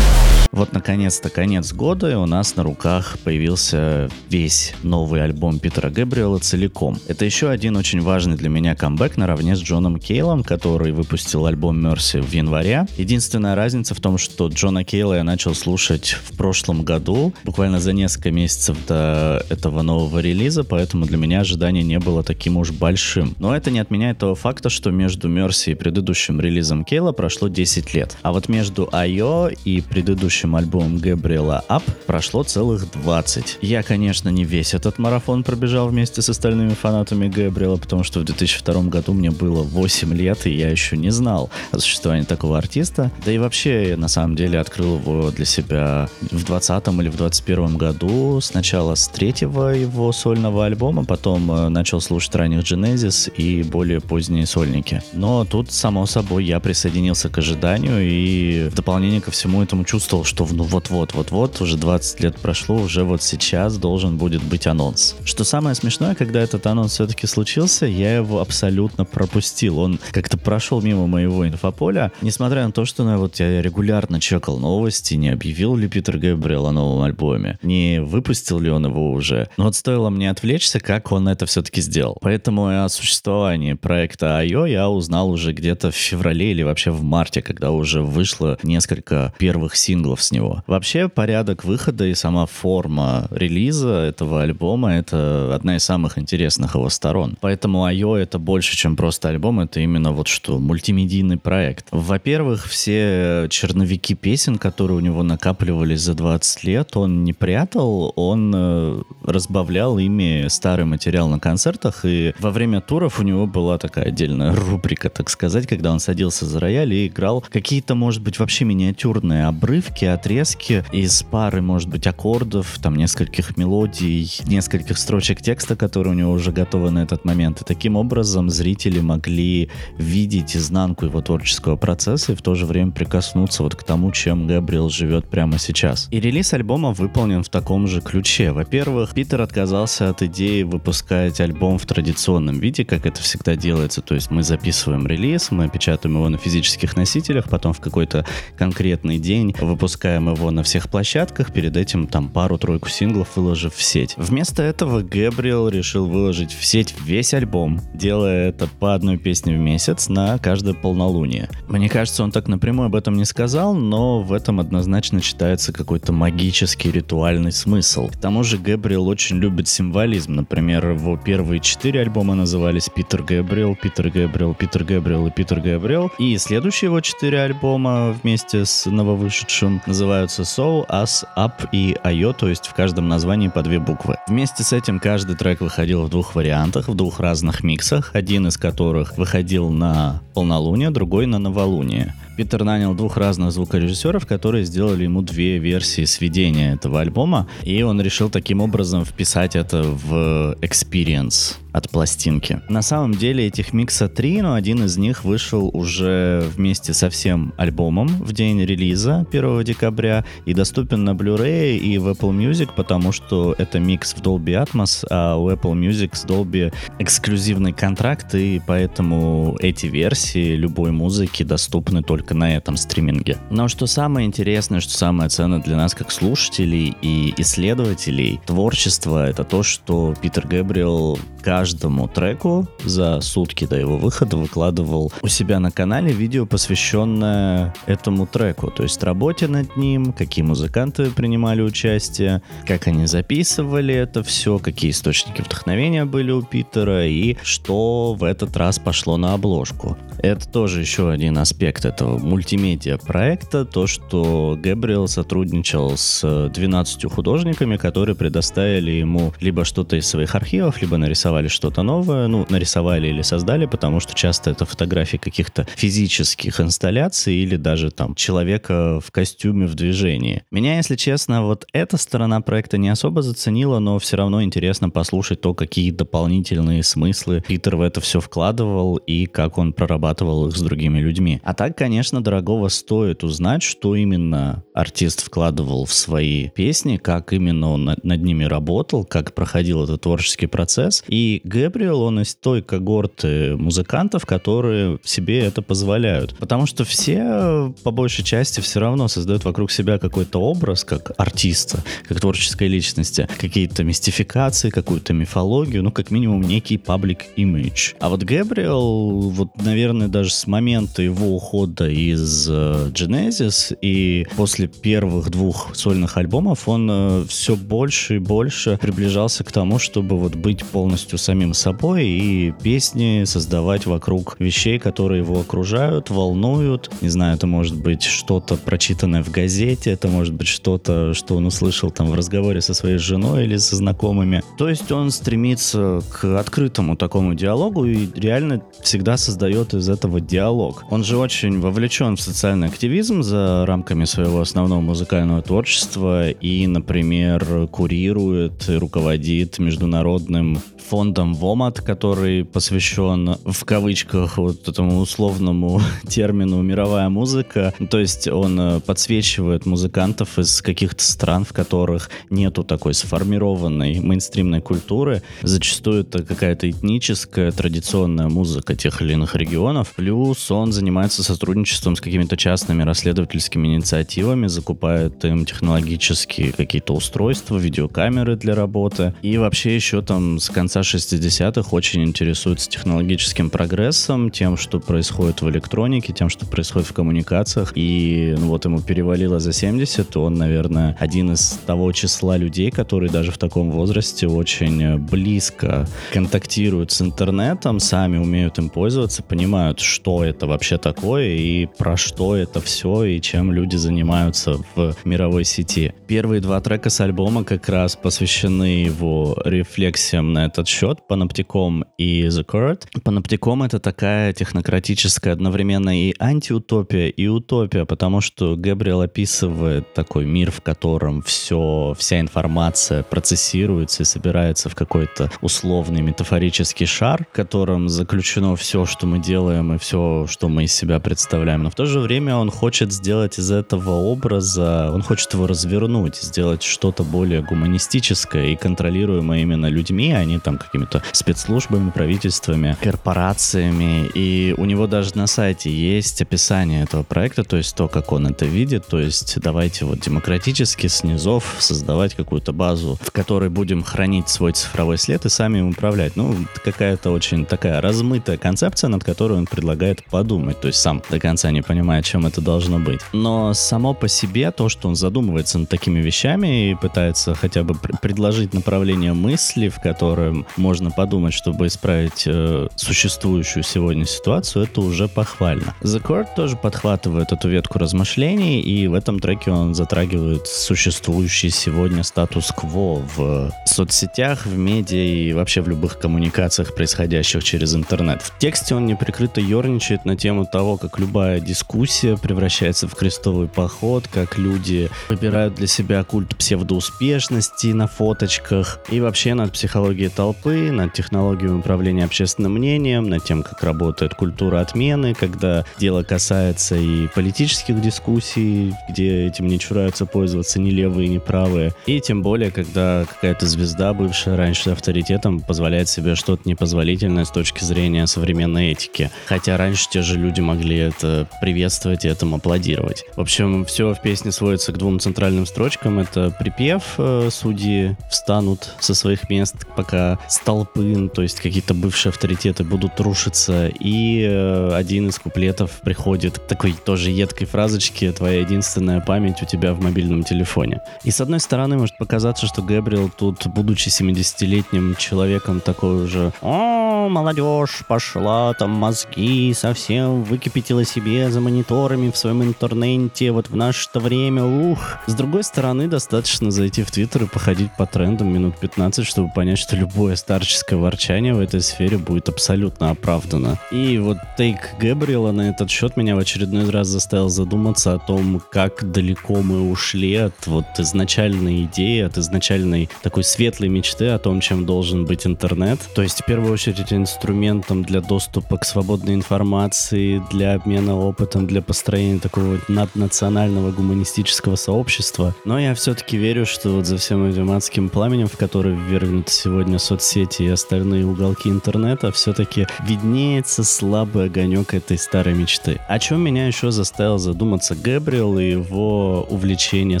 Вот наконец-то конец года, и у нас на руках появился весь новый альбом Питера Гэбриэла целиком. Это еще один очень важный для меня камбэк наравне с Джоном Кейлом, который выпустил альбом Mercy в январе. Единственная разница в том, что Джона Кейла я начал слушать в прошлом году, буквально за несколько месяцев до этого нового релиза, поэтому для меня ожидание не было таким уж большим. Но это не отменяет того факта, что между Mercy и предыдущим релизом Кейла прошло 10 лет. А вот между IO и предыдущим следующим альбомом Габриэла Up прошло целых 20. Я, конечно, не весь этот марафон пробежал вместе с остальными фанатами Габриэла, потому что в 2002 году мне было 8 лет, и я еще не знал о существовании такого артиста. Да и вообще, я на самом деле открыл его для себя в 20 или в 21 году. Сначала с третьего его сольного альбома, потом э, начал слушать ранних Genesis и более поздние сольники. Но тут, само собой, я присоединился к ожиданию и в дополнение ко всему этому чувствовал, что ну вот-вот, вот-вот, уже 20 лет прошло, уже вот сейчас должен будет быть анонс. Что самое смешное, когда этот анонс все-таки случился, я его абсолютно пропустил. Он как-то прошел мимо моего инфополя, несмотря на то, что ну, вот я регулярно чекал новости, не объявил ли Питер Гэбриэл о новом альбоме, не выпустил ли он его уже. Но вот стоило мне отвлечься, как он это все-таки сделал. Поэтому о существовании проекта I.O. я узнал уже где-то в феврале или вообще в марте, когда уже вышло несколько первых синглов с него. Вообще порядок выхода и сама форма релиза этого альбома — это одна из самых интересных его сторон. Поэтому I.O. это больше, чем просто альбом, это именно вот что, мультимедийный проект. Во-первых, все черновики песен, которые у него накапливались за 20 лет, он не прятал, он э, разбавлял ими старый материал на концертах, и во время туров у него была такая отдельная рубрика, так сказать, когда он садился за рояль и играл какие-то, может быть, вообще миниатюрные обрывки, отрезки из пары, может быть, аккордов, там нескольких мелодий, нескольких строчек текста, которые у него уже готовы на этот момент. И таким образом зрители могли видеть изнанку его творческого процесса и в то же время прикоснуться вот к тому, чем Габриэл живет прямо сейчас. И релиз альбома выполнен в таком же ключе. Во-первых, Питер отказался от идеи выпускать альбом в традиционном виде, как это всегда делается. То есть мы записываем релиз, мы печатаем его на физических носителях, потом в какой-то конкретный день выпускаем его на всех площадках, перед этим там пару-тройку синглов выложив в сеть. Вместо этого Гэбриэл решил выложить в сеть весь альбом, делая это по одной песне в месяц на каждое полнолуние. Мне кажется, он так напрямую об этом не сказал, но в этом однозначно читается какой-то магический ритуальный смысл. К тому же Гэбриэл очень любит символизм. Например, его первые четыре альбома назывались Питер Гэбриэл, Питер Гэбриэл, Питер Гэбриэл и Питер Гэбриэл. И следующие его четыре альбома вместе с нововышедшим называются So, Us, Up и Айо, то есть в каждом названии по две буквы. Вместе с этим каждый трек выходил в двух вариантах, в двух разных миксах, один из которых выходил на полнолуние, другой на новолуние. Питер нанял двух разных звукорежиссеров, которые сделали ему две версии сведения этого альбома, и он решил таким образом вписать это в experience от пластинки. На самом деле этих микса три, но один из них вышел уже вместе со всем альбомом в день релиза 1 декабря и доступен на Blu-ray и в Apple Music, потому что это микс в Dolby Atmos, а у Apple Music с Dolby эксклюзивный контракт, и поэтому эти версии любой музыки доступны только на этом стриминге. Но что самое интересное, что самое ценное для нас как слушателей и исследователей творчества, это то, что Питер Гэбриэл каждому треку за сутки до его выхода выкладывал у себя на канале видео, посвященное этому треку, то есть работе над ним, какие музыканты принимали участие, как они записывали это все, какие источники вдохновения были у Питера и что в этот раз пошло на обложку. Это тоже еще один аспект этого мультимедиа проекта, то, что Гэбриэл сотрудничал с 12 художниками, которые предоставили ему либо что-то из своих архивов, либо нарисовали что-то новое, ну, нарисовали или создали, потому что часто это фотографии каких-то физических инсталляций или даже там человека в костюме в движении. Меня, если честно, вот эта сторона проекта не особо заценила, но все равно интересно послушать то, какие дополнительные смыслы Питер в это все вкладывал и как он прорабатывал их с другими людьми. А так, конечно, дорогого стоит узнать, что именно артист вкладывал в свои песни, как именно он над ними работал, как проходил этот творческий процесс. И Гэбриэл, он из той когорты музыкантов, которые себе это позволяют. Потому что все, по большей части, все равно создают вокруг себя какой-то образ, как артиста, как творческой личности, какие-то мистификации, какую-то мифологию, ну, как минимум, некий паблик имидж. А вот Гэбриэл, вот, наверное, даже с момента его ухода из э, Genesis, и после первых двух сольных альбомов он э, все больше и больше приближался к тому, чтобы вот быть полностью самим собой и песни создавать вокруг вещей, которые его окружают, волнуют. Не знаю, это может быть что-то прочитанное в газете, это может быть что-то, что он услышал там в разговоре со своей женой или со знакомыми. То есть он стремится к открытому такому диалогу и реально всегда создает из этого диалог. Он же очень вовлечен в социальный активизм за рамками своего основного музыкального творчества и, например, курирует и руководит международным фондом ВОМАТ, который посвящен в кавычках вот этому условному [LAUGHS] термину «мировая музыка». То есть он э, подсвечивает музыкантов из каких-то стран, в которых нету такой сформированной мейнстримной культуры. Зачастую это какая-то этническая, традиционная музыка тех или иных регионов. Плюс он занимается сотрудничеством с какими-то частными расследовательскими инициативами, закупает им технологические какие-то устройства, видеокамеры для работы. И вообще еще там с конца 60-х очень интересуется технологическим прогрессом, тем, что происходит в электронике, тем, что происходит в коммуникациях. И ну, вот ему перевалило за 70, он, наверное, один из того числа людей, которые даже в таком возрасте очень близко контактируют с интернетом, сами умеют им пользоваться, понимают, что это вообще такое и про что это все и чем люди занимаются в мировой сети. Первые два трека с альбома как раз посвящены его рефлексиям на этот счет, Panopticon и The Court. Panopticon — это такая технократическая одновременно и антиутопия, и утопия, потому что Габриэл описывает такой мир, в котором все, вся информация процессируется и собирается в какой-то условный метафорический шар, в котором заключено все, что мы делаем и все, что мы из себя представляем. Но в то же время он хочет сделать из этого образа, он хочет его развернуть, сделать что-то более гуманистическое и контролируемое именно людьми, а не там какими-то спецслужбами, правительствами, корпорациями. И у него даже на сайте есть описание этого проекта, то есть то, как он это видит. То есть давайте вот демократически с низов создавать какую-то базу, в которой будем хранить свой цифровой след и сами им управлять. Ну, какая-то очень такая размытая концепция, над которой он предлагает подумать. То есть сам до конца не понимает, чем это должно быть. Но само по себе то, что он задумывается над такими вещами и пытается хотя бы предложить направление мысли, в котором можно подумать, чтобы исправить э, существующую сегодня ситуацию, это уже похвально. The Court тоже подхватывает эту ветку размышлений, и в этом треке он затрагивает существующий сегодня статус-кво в соцсетях, в медиа и вообще в любых коммуникациях, происходящих через интернет. В тексте он неприкрыто ерничает на тему того, как любая дискуссия превращается в крестовый поход, как люди выбирают для себя культ псевдоуспешности на фоточках и вообще над психологией толпы, над технологией управления общественным мнением, над тем, как работает культура отмены, когда дело касается и политических дискуссий, где этим не чураются пользоваться ни левые, ни правые, и тем более, когда какая-то звезда, бывшая раньше авторитетом, позволяет себе что-то непозволительное с точки зрения современной этики. Хотя раньше те же люди могли это приветствовать и этому аплодировать. В общем, все в песне сводится к двум центральным строчкам. Это припев, э, судьи встанут со своих мест, пока столпы, то есть какие-то бывшие авторитеты будут рушиться. И э, один из куплетов приходит к такой тоже едкой фразочке «Твоя единственная память у тебя в мобильном телефоне». И с одной стороны может показаться, что Гэбриэл тут, будучи 70-летним человеком, такой уже «О, молодежь пошла, там мозги совсем выкипятила себе за мониторами в своем интернете, вот в наше-то время, ух». С другой стороны, достаточно зайти в Твиттер и походить по трендам минут 15, чтобы понять, что любое старческое ворчание в этой сфере будет абсолютно оправдано. И вот тейк Гэбриэла на этот счет меня в очередной раз заставил задуматься о том, как далеко мы ушли от вот изначальной идеи, от изначальной такой светлой мечты о том, чем должен быть интернет. То есть, в первую очередь, инструментом для доступа к свободной информации, для обмена опытом, для построения такого наднационального гуманистического сообщества. Но я все-таки верю, что вот за всем этим адским пламенем, в который ввергнут сегодня соцсети и остальные уголки интернета, все-таки виднеется слабый огонек этой старой мечты. О чем меня еще заставил задуматься Гэбриэл и его увлечение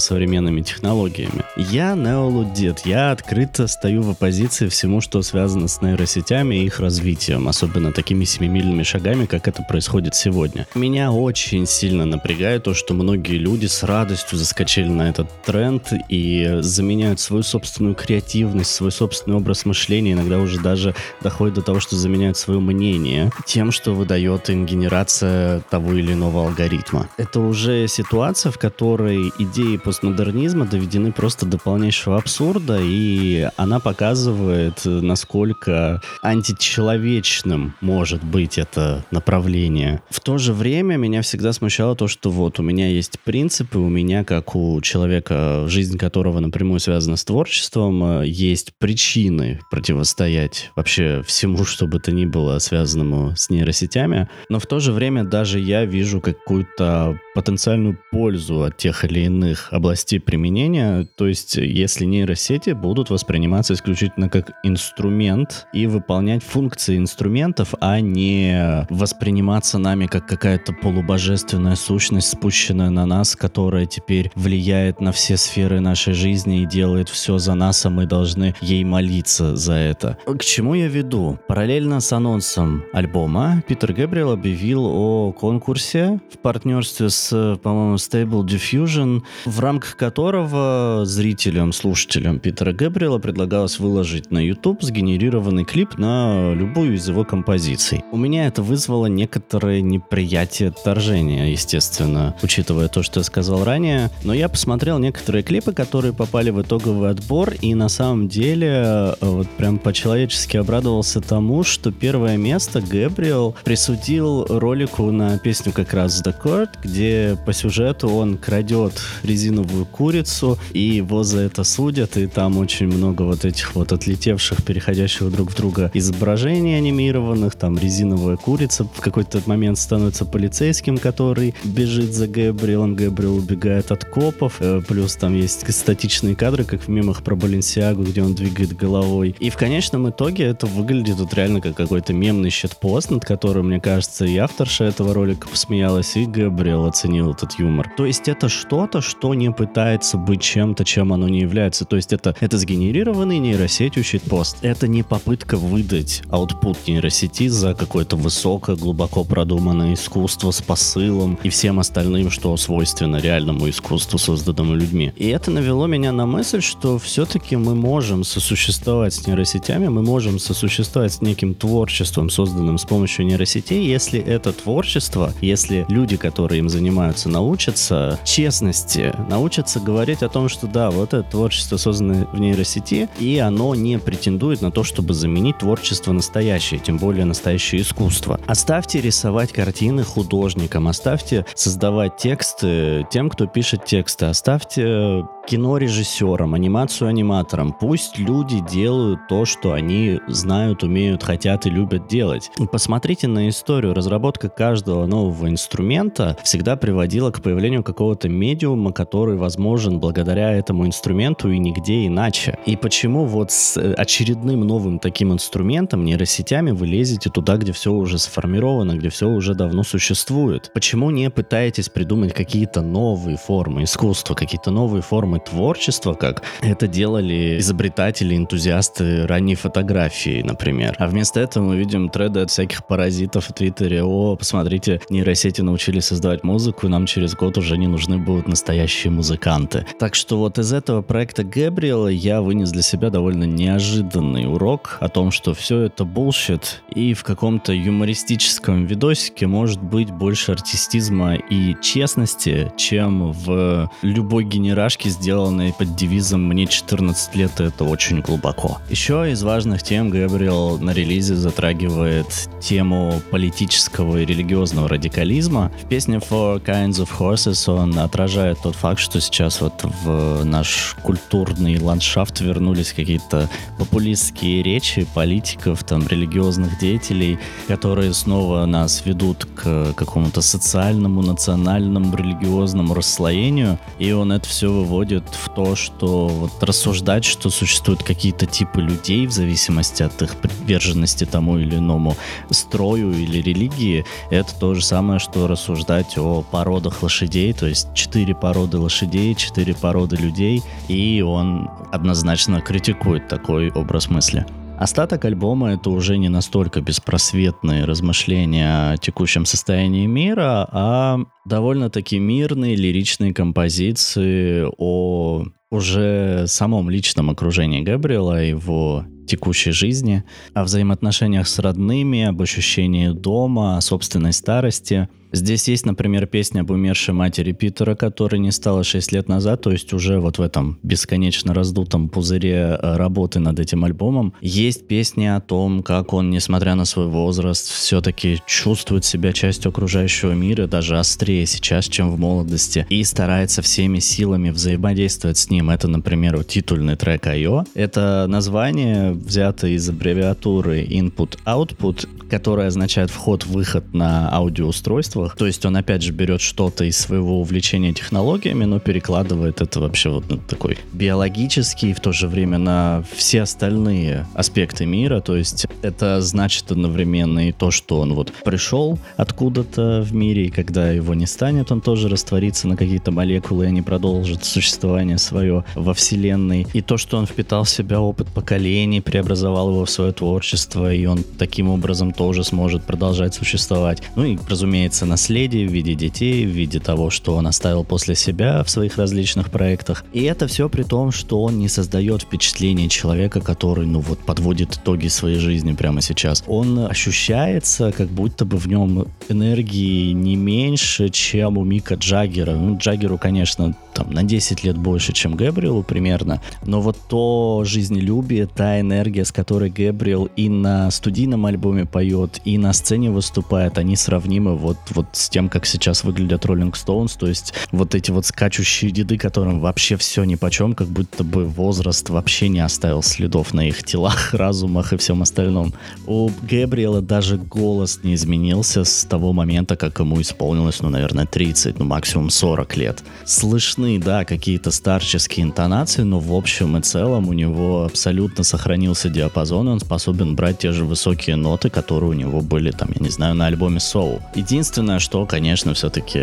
современными технологиями. Я неолудит, я открыто стою в оппозиции всему, что связано с нейросетями и их развитием, особенно такими семимильными шагами, как это происходит сегодня. Меня очень сильно напрягает то, что многие люди с радостью заскочили на этот тренд и заменяют свою собственную креативность, свой собственный образ мышления, иногда уже даже доходит до того, что заменяют свое мнение тем, что выдает им генерация того или иного алгоритма. Это уже ситуация, в которой идеи постмодернизма доведены просто до полнейшего абсурда, и она показывает, насколько античеловечным может быть это направление. В то же время меня всегда смущало то, что вот у меня есть принципы, у меня, как у человека, жизнь которого напрямую связана с творчеством, э, есть причины противостоять вообще всему, [LAUGHS] что бы то ни было связанному с нейросетями. Но в то же время даже я вижу какую-то потенциальную пользу от тех или иных областей применения. То есть, если нейросети будут восприниматься исключительно как инструмент и выполнять функции инструментов, а не восприниматься нами как какая-то полубожественная сущность, спущенная на нас, которая теперь влияет на все сферы нашей жизни и делает все за нас, а мы должны ей молиться за это. К чему я веду? Параллельно с анонсом альбома Питер Гэбриэл объявил о конкурсе в партнерстве с, по-моему, Stable Diffusion, в рамках которого зрителям, слушателям Питера Гэбриэла предлагалось выложить на YouTube сгенерированный клип на любую из его композиций. У меня это вызвало некоторое неприятие отторжения, естественно, учитывая то, что я сказал ранее. Но я посмотрел некоторые клипы, которые попали в итоговый отбор, и на самом деле э, вот прям по-человечески обрадовался тому, что первое место Гэбриэл присудил ролику на песню как раз The Court, где по сюжету он крадет резиновую курицу, и его за это судят, и там очень много вот этих вот отлетевших, переходящих друг в друга изображений анимированных, там резиновая курица в какой-то момент становится полицейским, который бежит за Гэбриэлом, Гэбриэл убегает от копов, э, плюс там есть статичные кадры, как в мемах про Баленсиагу, где он двигает головой. И в конечном итоге это выглядит вот реально как какой-то мемный щит-пост, над которым, мне кажется, и авторша этого ролика посмеялась, и Гэбриэл оценил этот юмор. То есть это что-то, что не пытается быть чем-то, чем оно не является. То есть это, это сгенерированный нейросетью щит-пост. Это не попытка выдать аутпут нейросети за какое-то высокое, глубоко продуманное искусство с посылом и всем остальным, что свойственно реальному искусству, созданному людьми. И это навело меня на мысль, что все-таки мы можем сосуществовать с нейросетями, мы можем сосуществовать с неким творчеством, созданным с помощью нейросетей, если это творчество, если люди, которые им занимаются, научатся честности, научатся говорить о том, что да, вот это творчество создано в нейросети, и оно не претендует на то, чтобы заменить творчество настоящее, тем более настоящее искусство. Оставьте рисовать картины художникам, оставьте создавать тексты тем, кто пишет тексты, оставьте кино режиссерам, анимацию аниматорам. Пусть люди делают то, что они знают, умеют, хотят и любят делать. Посмотрите на историю. Разработка каждого нового инструмента всегда приводила к появлению какого-то медиума, который возможен благодаря этому инструменту и нигде иначе. И почему вот с очередным новым таким инструментом, нейросетями, вы лезете туда, где все уже сформировано, где все уже давно существует? Почему не пытаетесь придумать какие-то новые формы искусства, какие-то новые формы формы творчества, как это делали изобретатели, энтузиасты ранней фотографии, например. А вместо этого мы видим треды от всяких паразитов в Твиттере. О, посмотрите, нейросети научились создавать музыку, и нам через год уже не нужны будут настоящие музыканты. Так что вот из этого проекта Гэбриэла я вынес для себя довольно неожиданный урок о том, что все это bullshit, и в каком-то юмористическом видосике может быть больше артистизма и честности, чем в любой генерашке с сделанной под девизом «Мне 14 лет, и это очень глубоко». Еще из важных тем Габриэл на релизе затрагивает тему политического и религиозного радикализма. В песне «Four Kinds of Horses» он отражает тот факт, что сейчас вот в наш культурный ландшафт вернулись какие-то популистские речи политиков, там, религиозных деятелей, которые снова нас ведут к какому-то социальному, национальному, религиозному расслоению, и он это все выводит уходит в то, что вот рассуждать, что существуют какие-то типы людей в зависимости от их приверженности тому или иному строю или религии, это то же самое, что рассуждать о породах лошадей, то есть четыре породы лошадей, четыре породы людей, и он однозначно критикует такой образ мысли. Остаток альбома — это уже не настолько беспросветные размышления о текущем состоянии мира, а довольно-таки мирные лиричные композиции о уже самом личном окружении Габриэла, его текущей жизни, о взаимоотношениях с родными, об ощущении дома, о собственной старости — Здесь есть, например, песня об умершей матери Питера, которой не стало 6 лет назад, то есть уже вот в этом бесконечно раздутом пузыре э, работы над этим альбомом. Есть песни о том, как он, несмотря на свой возраст, все-таки чувствует себя частью окружающего мира, даже острее сейчас, чем в молодости, и старается всеми силами взаимодействовать с ним. Это, например, титульный трек «Айо». Это название взято из аббревиатуры Input-Output, которая означает вход-выход на аудиоустройство, материалах. То есть он опять же берет что-то из своего увлечения технологиями, но перекладывает это вообще вот на такой биологический и в то же время на все остальные аспекты мира. То есть это значит одновременно и то, что он вот пришел откуда-то в мире, и когда его не станет, он тоже растворится на какие-то молекулы, и они продолжат существование свое во Вселенной. И то, что он впитал в себя опыт поколений, преобразовал его в свое творчество, и он таким образом тоже сможет продолжать существовать. Ну и, разумеется, наследие в виде детей, в виде того, что он оставил после себя в своих различных проектах. И это все при том, что он не создает впечатление человека, который, ну вот, подводит итоги своей жизни прямо сейчас. Он ощущается, как будто бы в нем энергии не меньше, чем у Мика Джаггера. Ну, Джаггеру, конечно, там на 10 лет больше, чем Гэбриэлу примерно, но вот то жизнелюбие, та энергия, с которой Гэбриэл и на студийном альбоме поет, и на сцене выступает, они сравнимы вот, вот с тем, как сейчас выглядят Rolling Stones, то есть вот эти вот скачущие деды, которым вообще все ни по чем, как будто бы возраст вообще не оставил следов на их телах, [LAUGHS] разумах и всем остальном. У Гэбриэла даже голос не изменился с того момента, как ему исполнилось, ну, наверное, 30, ну, максимум 40 лет. Слышно слышны, да, какие-то старческие интонации, но в общем и целом у него абсолютно сохранился диапазон, и он способен брать те же высокие ноты, которые у него были, там, я не знаю, на альбоме Soul. Единственное, что, конечно, все-таки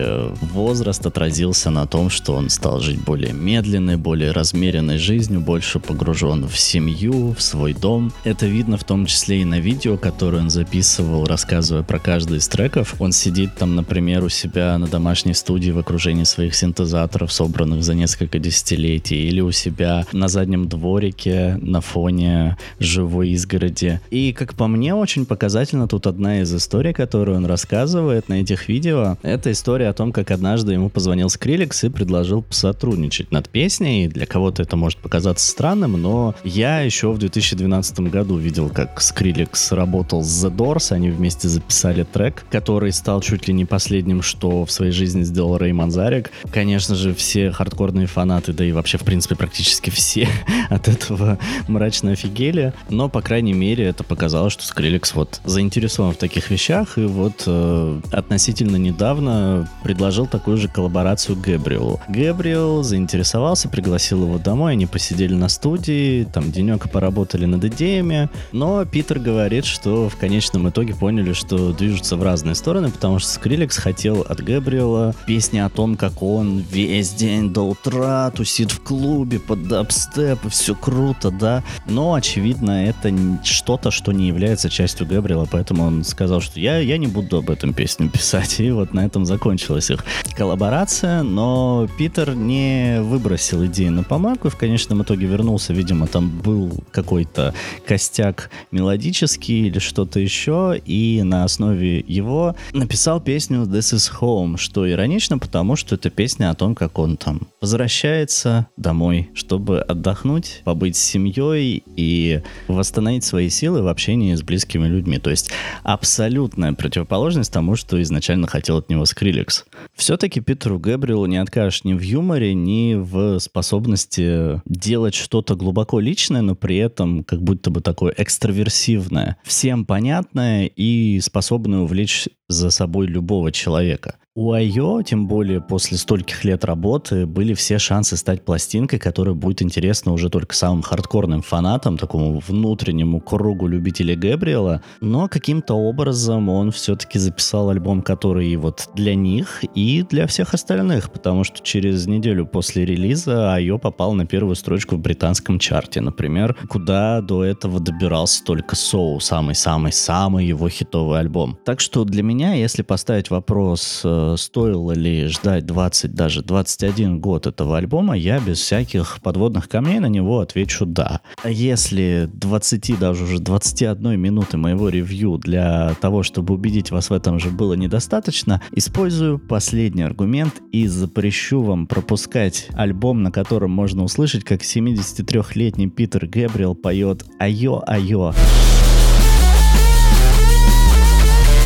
возраст отразился на том, что он стал жить более медленной, более размеренной жизнью, больше погружен в семью, в свой дом. Это видно в том числе и на видео, которое он записывал, рассказывая про каждый из треков. Он сидит там, например, у себя на домашней студии в окружении своих синтезаторов, собранных за несколько десятилетий, или у себя на заднем дворике на фоне живой изгороди. И, как по мне, очень показательно тут одна из историй, которую он рассказывает на этих видео. Это история о том, как однажды ему позвонил Скриликс и предложил сотрудничать над песней. Для кого-то это может показаться странным, но я еще в 2012 году видел, как Скриликс работал с The Doors, они вместе записали трек, который стал чуть ли не последним, что в своей жизни сделал Рэй Манзарик. Конечно же, все все хардкорные фанаты, да и вообще, в принципе, практически все [LAUGHS] от этого мрачно офигели. Но, по крайней мере, это показало, что Skrillex вот заинтересован в таких вещах и вот э, относительно недавно предложил такую же коллаборацию Гэбриэлу. Гэбриэл заинтересовался, пригласил его домой, они посидели на студии, там денек поработали над идеями, но Питер говорит, что в конечном итоге поняли, что движутся в разные стороны, потому что Skrillex хотел от Гэбриэла песни о том, как он весь день до утра, тусит в клубе под дабстеп, и все круто, да. Но, очевидно, это что-то, что не является частью Габриэла, поэтому он сказал, что я, я не буду об этом песню [LAUGHS] писать. И вот на этом закончилась их коллаборация, но Питер не выбросил идею на помарку и в конечном итоге вернулся, видимо, там был какой-то костяк мелодический или что-то еще, и на основе его написал песню This is Home, что иронично, потому что это песня о том, как он там возвращается домой, чтобы отдохнуть, побыть с семьей и восстановить свои силы в общении с близкими людьми. То есть абсолютная противоположность тому, что изначально хотел от него Скриллекс. Все-таки Питеру Гэбриэлу не откажешь ни в юморе, ни в способности делать что-то глубоко личное, но при этом как будто бы такое экстраверсивное, всем понятное и способное увлечь за собой любого человека. У Айо, тем более после стольких лет работы, были все шансы стать пластинкой, которая будет интересна уже только самым хардкорным фанатам, такому внутреннему кругу любителей Гэбриэла. Но каким-то образом он все-таки записал альбом, который вот для них и для всех остальных, потому что через неделю после релиза Айо попал на первую строчку в британском чарте, например, куда до этого добирался только Соу, самый-самый-самый его хитовый альбом. Так что для меня, если поставить вопрос э, стоило ли ждать 20, даже 21 год этого альбома, я без всяких подводных камней на него отвечу «да». Если 20, даже уже 21 минуты моего ревью для того, чтобы убедить вас в этом же было недостаточно, использую последний аргумент и запрещу вам пропускать альбом, на котором можно услышать, как 73-летний Питер Гэбриэл поет «Айо-айо».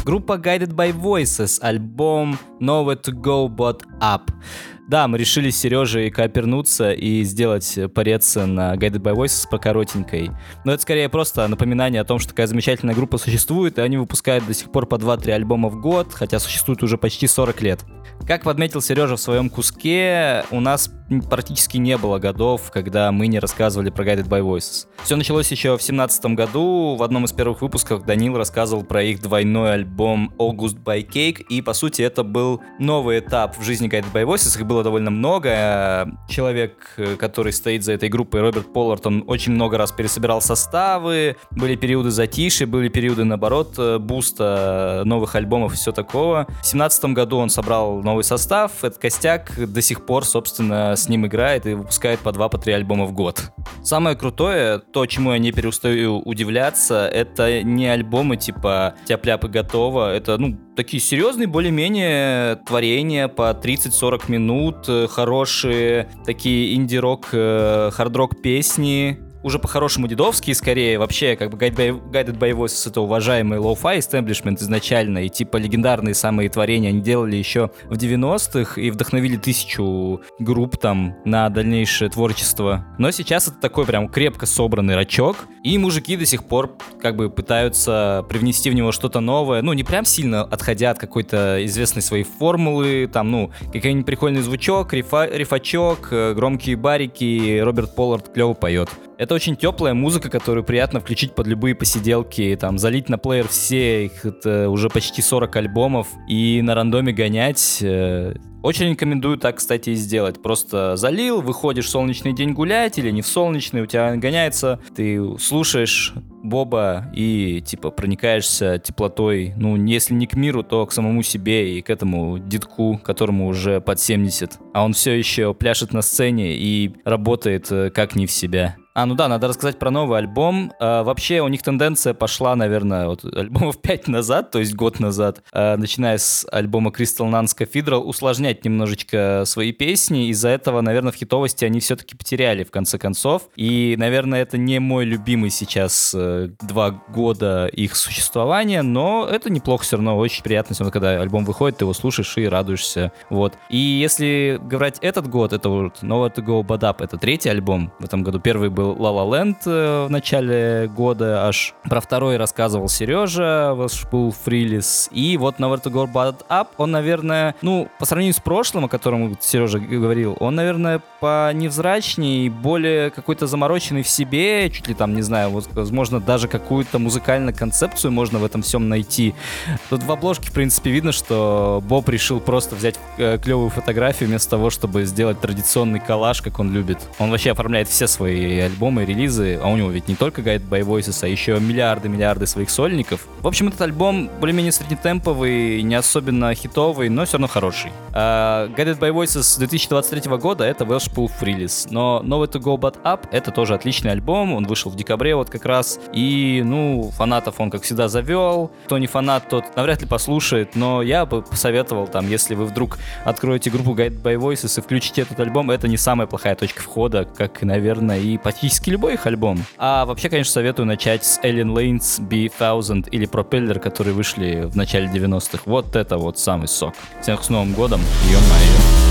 Группа Guided by Voices, альбом Nowhere to Go But Up. Да, мы решили с Сережей коопернуться и сделать парец на Guided by Voices по коротенькой. Но это скорее просто напоминание о том, что такая замечательная группа существует, и они выпускают до сих пор по 2-3 альбома в год, хотя существует уже почти 40 лет. Как подметил Сережа в своем куске, у нас практически не было годов, когда мы не рассказывали про Guided by Voices. Все началось еще в семнадцатом году. В одном из первых выпусков Данил рассказывал про их двойной альбом August by Cake, и, по сути, это был новый этап в жизни Guided by Voices. Их было довольно много. Человек, который стоит за этой группой, Роберт Поллард, он очень много раз пересобирал составы, были периоды затишья, были периоды, наоборот, буста новых альбомов и все такого. В семнадцатом году он собрал новый состав, этот костяк до сих пор, собственно, с ним играет и выпускает по два, по три альбома в год. Самое крутое, то, чему я не перестаю удивляться, это не альбомы типа «Тяп-ляп и готово», это, ну, такие серьезные более-менее творения по 30-40 минут, э, хорошие такие инди-рок, э, хард-рок песни, уже по-хорошему дедовские скорее. Вообще, как бы Guided by Voices это уважаемый лоу-фай истеблишмент изначально, и типа легендарные самые творения они делали еще в 90-х и вдохновили тысячу групп там на дальнейшее творчество. Но сейчас это такой прям крепко собранный рачок, и мужики до сих пор как бы пытаются привнести в него что-то новое, ну, не прям сильно отходя от какой-то известной своей формулы, там, ну, какой-нибудь прикольный звучок, рифа, рифачок, э, громкие барики, Роберт Поллард клево поет. Это очень теплая музыка, которую приятно включить под любые посиделки, там, залить на плеер все, их это уже почти 40 альбомов, и на рандоме гонять. Э, очень рекомендую так, кстати, и сделать. Просто залил, выходишь в солнечный день гулять или не в солнечный, у тебя гоняется, ты слушаешь Боба и, типа, проникаешься теплотой, ну, если не к миру, то к самому себе и к этому дедку, которому уже под 70. А он все еще пляшет на сцене и работает э, как не в себя. А, ну да, надо рассказать про новый альбом. А, вообще у них тенденция пошла, наверное, вот [LAUGHS] альбомов 5 назад, то есть год назад, а, начиная с альбома Crystal Nuns Cathedral, усложнять немножечко свои песни. Из-за этого, наверное, в хитовости они все-таки потеряли в конце концов. И, наверное, это не мой любимый сейчас э, два года их существования, но это неплохо все равно, очень приятно, когда альбом выходит, ты его слушаешь и радуешься. Вот. И если говорить этот год, это вот Nowhere to Go But Up, это третий альбом в этом году. Первый был был La La Land в начале года аж. Про второй рассказывал Сережа, был фрилис. И вот Nowhere to Go But Up, он, наверное, ну, по сравнению с прошлым, о котором Сережа говорил, он, наверное, по невзрачней, более какой-то замороченный в себе, чуть ли там, не знаю, возможно, даже какую-то музыкальную концепцию можно в этом всем найти. Тут в обложке, в принципе, видно, что Боб решил просто взять э, клевую фотографию вместо того, чтобы сделать традиционный коллаж, как он любит. Он вообще оформляет все свои альбомы, релизы, а у него ведь не только Guide by Voices, а еще миллиарды-миллиарды своих сольников. В общем, этот альбом более-менее среднетемповый, не особенно хитовый, но все равно хороший. Uh, Guided by Voices 2023 года — это Welsh Pull релиз, но Nowhere to Go But Up — это тоже отличный альбом, он вышел в декабре вот как раз, и, ну, фанатов он, как всегда, завел. Кто не фанат, тот навряд ли послушает, но я бы посоветовал, там, если вы вдруг откроете группу Guided by Voices и включите этот альбом, это не самая плохая точка входа, как, наверное, и почти практически любой их альбом. А вообще, конечно, советую начать с Alien Lanes, B1000 или Propeller, которые вышли в начале 90-х. Вот это вот самый сок. Всех с Новым годом, ё-моё.